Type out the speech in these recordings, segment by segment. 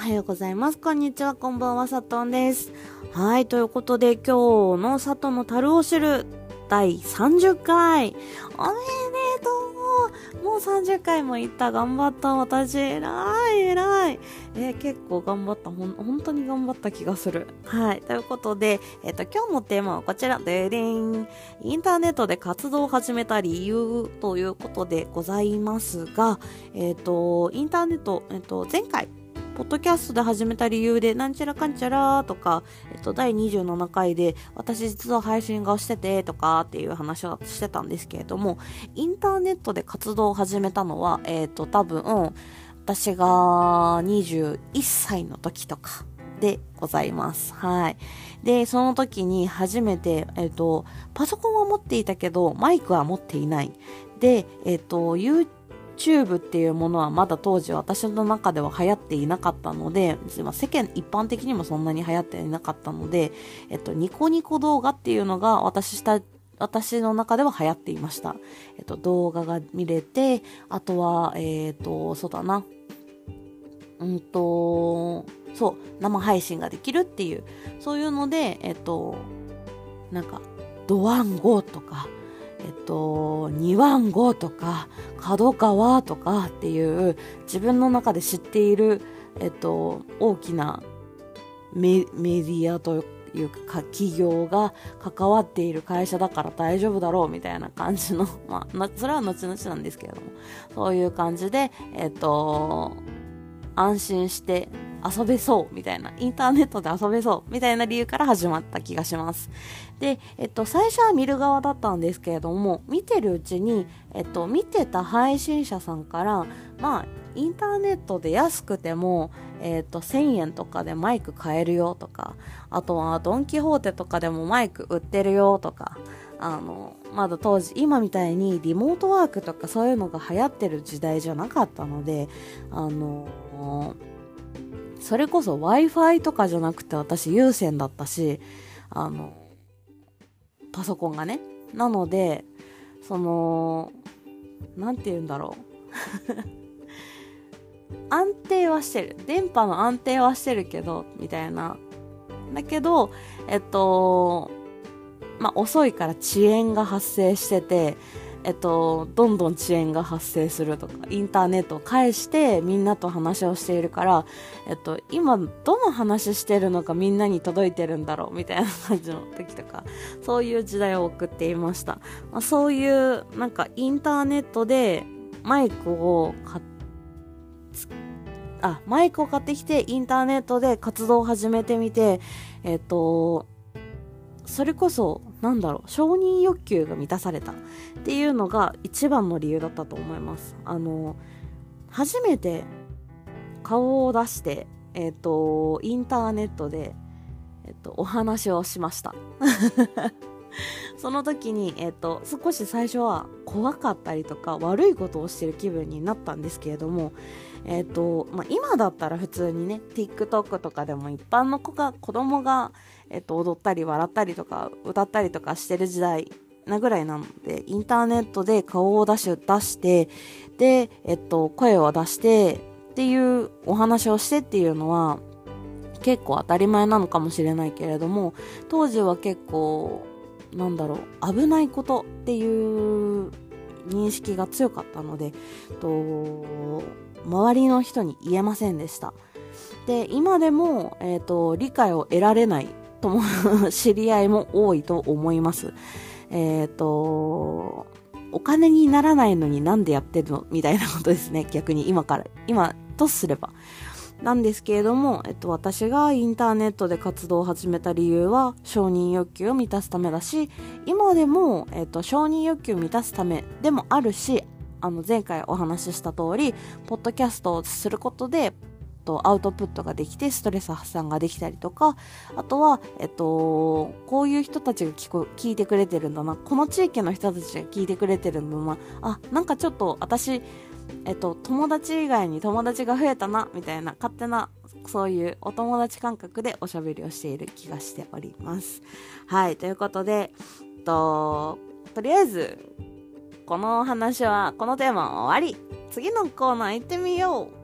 はようございます。こんにちは、こんばんは、さとんです。はい、ということで今日の佐藤の樽を知る第30回。おめでとうもう30回も行った。頑張った。私、偉い、偉い。えー、結構頑張った。ほん、本当に頑張った気がする。はい。ということで、えっ、ー、と、今日のテーマはこちら。ででん。インターネットで活動を始めた理由ということでございますが、えっ、ー、と、インターネット、えっ、と、前回、ポッドキャストで始めた理由で、なんちゃらかんちゃらとか、えっと、第27回で、私実は配信がしてて、とかっていう話をしてたんですけれども、インターネットで活動を始めたのは、えっと、多分、私が21歳の時とかでございます。はい。で、その時に初めて、えっと、パソコンは持っていたけど、マイクは持っていない。で、えっと、YouTube っていうものはまだ当時私の中では流行っていなかったので、世間一般的にもそんなに流行っていなかったので、えっと、ニコニコ動画っていうのが私した私の中では流行っていました。えっと、動画が見れて、あとは、えっ、と、そうだな。うんと、そう、生配信ができるっていう、そういうので、えっと、なんか、ドワンゴとか、えっと、2万5とか、角川とかっていう自分の中で知っている、えっと、大きなメメディアというか企業が関わっている会社だから大丈夫だろうみたいな感じの、まあ、それは後々なんですけれども、そういう感じで、えっと、安心して遊べそうみたいな、インターネットで遊べそうみたいな理由から始まった気がします。で、えっと、最初は見る側だったんですけれども、見てるうちに、えっと、見てた配信者さんから、まあ、インターネットで安くても、えっと、1000円とかでマイク買えるよとか、あとはドンキホーテとかでもマイク売ってるよとか、あの、まだ当時、今みたいにリモートワークとかそういうのが流行ってる時代じゃなかったので、あの、それこそ Wi-Fi とかじゃなくて私有線だったし、あの、パソコンがね。なので、その、なんて言うんだろう。安定はしてる。電波の安定はしてるけど、みたいな。だけど、えっと、まあ、遅いから遅延が発生してて、えっと、どんどん遅延が発生するとか、インターネットを介してみんなと話をしているから、えっと、今どの話してるのかみんなに届いてるんだろうみたいな感じの時とか、そういう時代を送っていました。まあ、そういう、なんかインターネットでマイクを買っあ、マイクを買ってきてインターネットで活動を始めてみて、えっと、それこそ、なんだろう、承認欲求が満たされたっていうのが一番の理由だったと思います。あの、初めて顔を出して、えっ、ー、と、インターネットで、えっ、ー、と、お話をしました。その時に、えっ、ー、と、少し最初は怖かったりとか悪いことをしてる気分になったんですけれども、えっ、ー、と、まあ、今だったら普通にね、TikTok とかでも一般の子が、子供が、えっ、ー、と、踊ったり笑ったりとか歌ったりとかしてる時代なぐらいなので、インターネットで顔を出し、出して、で、えっと、声を出して、っていうお話をしてっていうのは、結構当たり前なのかもしれないけれども、当時は結構、なんだろう、危ないことっていう認識が強かったので、と、周りの人に言えませんでした。で、今でも、え、ー、と、理解を得られないとも知り合いも多いと思います。えっ、ー、と、お金にならないのになんでやってるの？みたいなことですね。逆に今から、今とすれば。なんですけれども、えっと、私がインターネットで活動を始めた理由は承認欲求を満たすためだし、今でも、えっと、承認欲求を満たすためでもあるし、あの前回お話しした通り、ポッドキャストをすることで、とアウトプットができてストレス発散ができたりとか、あとは、えっと、こういう人たちが聞こ聞いてくれてるんだな、この地域の人たちが聞いてくれてるんだな、あ、なんかちょっと私、えっと、友達以外に友達が増えたな、みたいな勝手なそういうお友達感覚でおしゃべりをしている気がしております。はい、ということで、えっと、とりあえず、この話は、このテーマは終わり。次のコーナー行ってみよう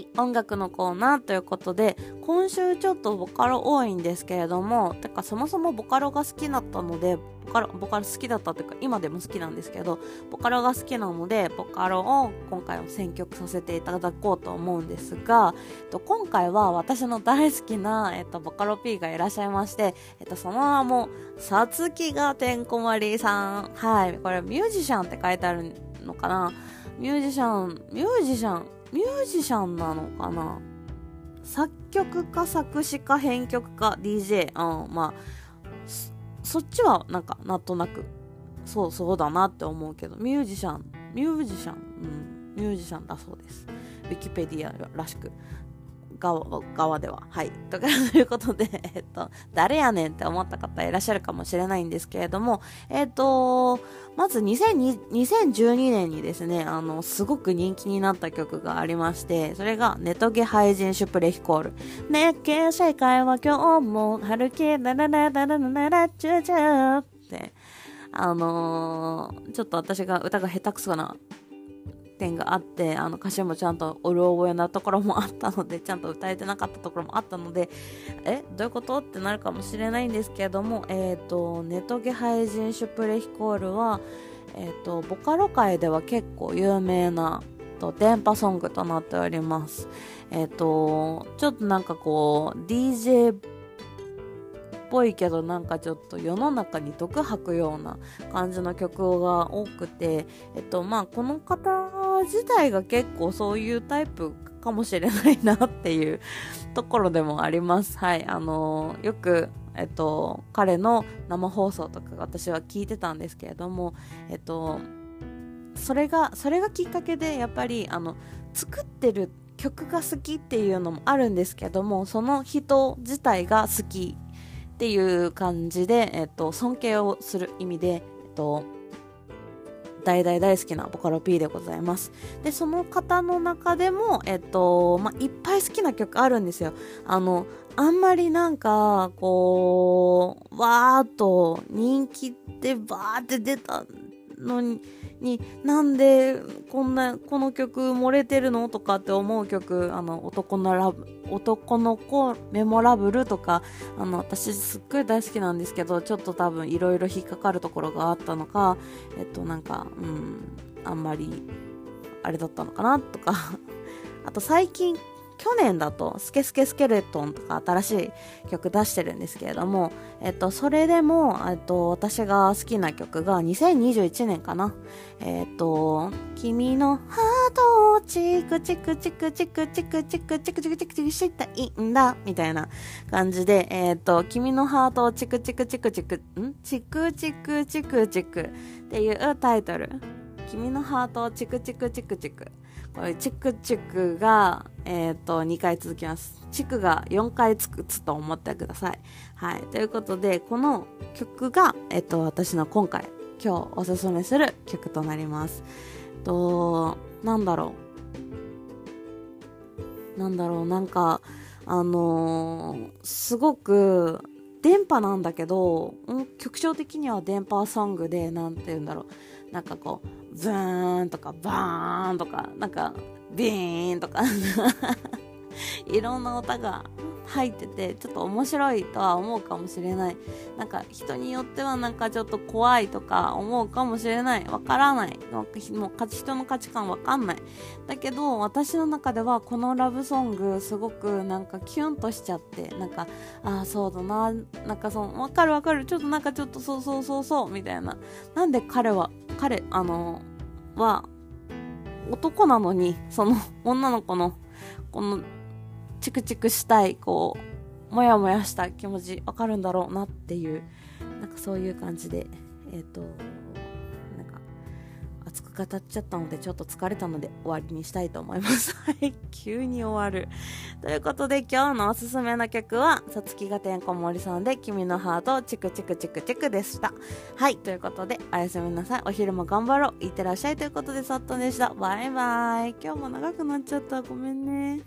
い、音楽のコーナーということで、今週ちょっとボカロ多いんですけれども、てかそもそもボカロが好きだったので、ボカロ、ボカロ好きだったというか、今でも好きなんですけど、ボカロが好きなので、ボカロを今回は選曲させていただこうと思うんですが、えっと、今回は私の大好きな、えっと、ボカロ P がいらっしゃいまして、えっと、その名も、さつきがてんこまりさん。はい、これミュージシャンって書いてあるのかな？ミュージシャン、ミュージシャン、ミュージシャンなのかな？作曲家、作詞家、編曲家、DJ、うん、まあ、そっちはなんか、なんとなく、そうそうだなって思うけど、ミュージシャン、ミュージシャン、うん、ミュージシャンだそうです。ウィキペディアらしく。側側では。はい。とか、ということで、えっと、誰やねんって思った方いらっしゃるかもしれないんですけれども、えっと、まず2012年にですね、あの、すごく人気になった曲がありまして、それが、ネトゲハイジンシュプレヒコール。熱気世界は今日も、春気ラララララララチュチュって、あのー、ちょっと私が歌が下手くそな点があってあの歌詞もちゃんとうる覚えなところもあったので ちゃんと歌えてなかったところもあったのでえどういうことってなるかもしれないんですけれどもえっ、ー、とネトゲハイジンシュプレヒコールはえ、ー、とボカロ界では結構有名なと電波ソングとなっております。えっ、ー、とちょっとなんかこう DJ ぽいけどなんかちょっと世の中に毒吐くような感じの曲が多くて、えっとまあこの方自体が結構そういうタイプかもしれないなっていうところでもあります。はい。あのー、よく、えっと、彼の生放送とか私は聞いてたんですけれども、えっと、それが、それがきっかけで、やっぱり、あの、作ってる曲が好きっていうのもあるんですけども、その人自体が好きっていう感じで、えっと、尊敬をする意味で、えっと、大大大好きなボカロ P でございます。で、その方の中でも、えっと、まあ、いっぱい好きな曲あるんですよ。あの、あんまりなんか、こう、わーっと人気ってバーって出たのに、になんでこんなこの曲漏れてるの？とかって思う曲あの男のラブ男の子メモラブルとかあの私すっごい大好きなんですけどちょっと多分いろいろ引っかかるところがあったのかえっとなんかうんあんまりあれだったのかな？とか。あと最近去年だと、スケスケスケルトンとか新しい曲出してるんですけれども、えっと、それでも、えっと、私が好きな曲が2021年かな。えっと、君のハートをチクチクチクチクチクチクチクチクチクチクしたいんだ、みたいな感じで、えっと、君のハートをチクチクチクチク、んチクチクチクチクっていうタイトル。君のハートをチクチクチクチク。これチクチクが、えっ、ー、と、2回続きます。チクが4回つくつと思ってください。はい。ということで、この曲が、えっ、ー、と、私の今回、今日おすすめする曲となります。と、なんだろう。なんだろう、なんか、あのー、すごく、電波なんだけど、曲調的には電波ソングで、なんて言うんだろう。なんかこう、ズーンとかバーンとかなんかビーンとか。いろんな音が入っててちょっと面白いとは思うかもしれない。なんか人によってはなんかちょっと怖いとか思うかもしれない。わからない。もう人の価値観わかんない。だけど私の中ではこのラブソングすごくなんかキュンとしちゃってなんかああそうだな。なんかそのわかるわかる。ちょっとなんかちょっとそうそうそうそうみたいな。なんで彼は彼あのは男なのにその女の子のこのチクチクしたいこうもやもやした気持ちわかるんだろうなっていうなんかそういう感じでえっ、ー、と熱く語っちゃったのでちょっと疲れたので終わりにしたいと思います。はい、急に終わる。ということで今日のおすすめの曲は、さつきがてんこ盛りさんで君のハートチクチクチクチクでした。はい、ということでおやすみなさい。お昼も頑張ろう。いってらっしゃいということでさっとでした。バイバイ。今日も長くなっちゃった。ごめんね。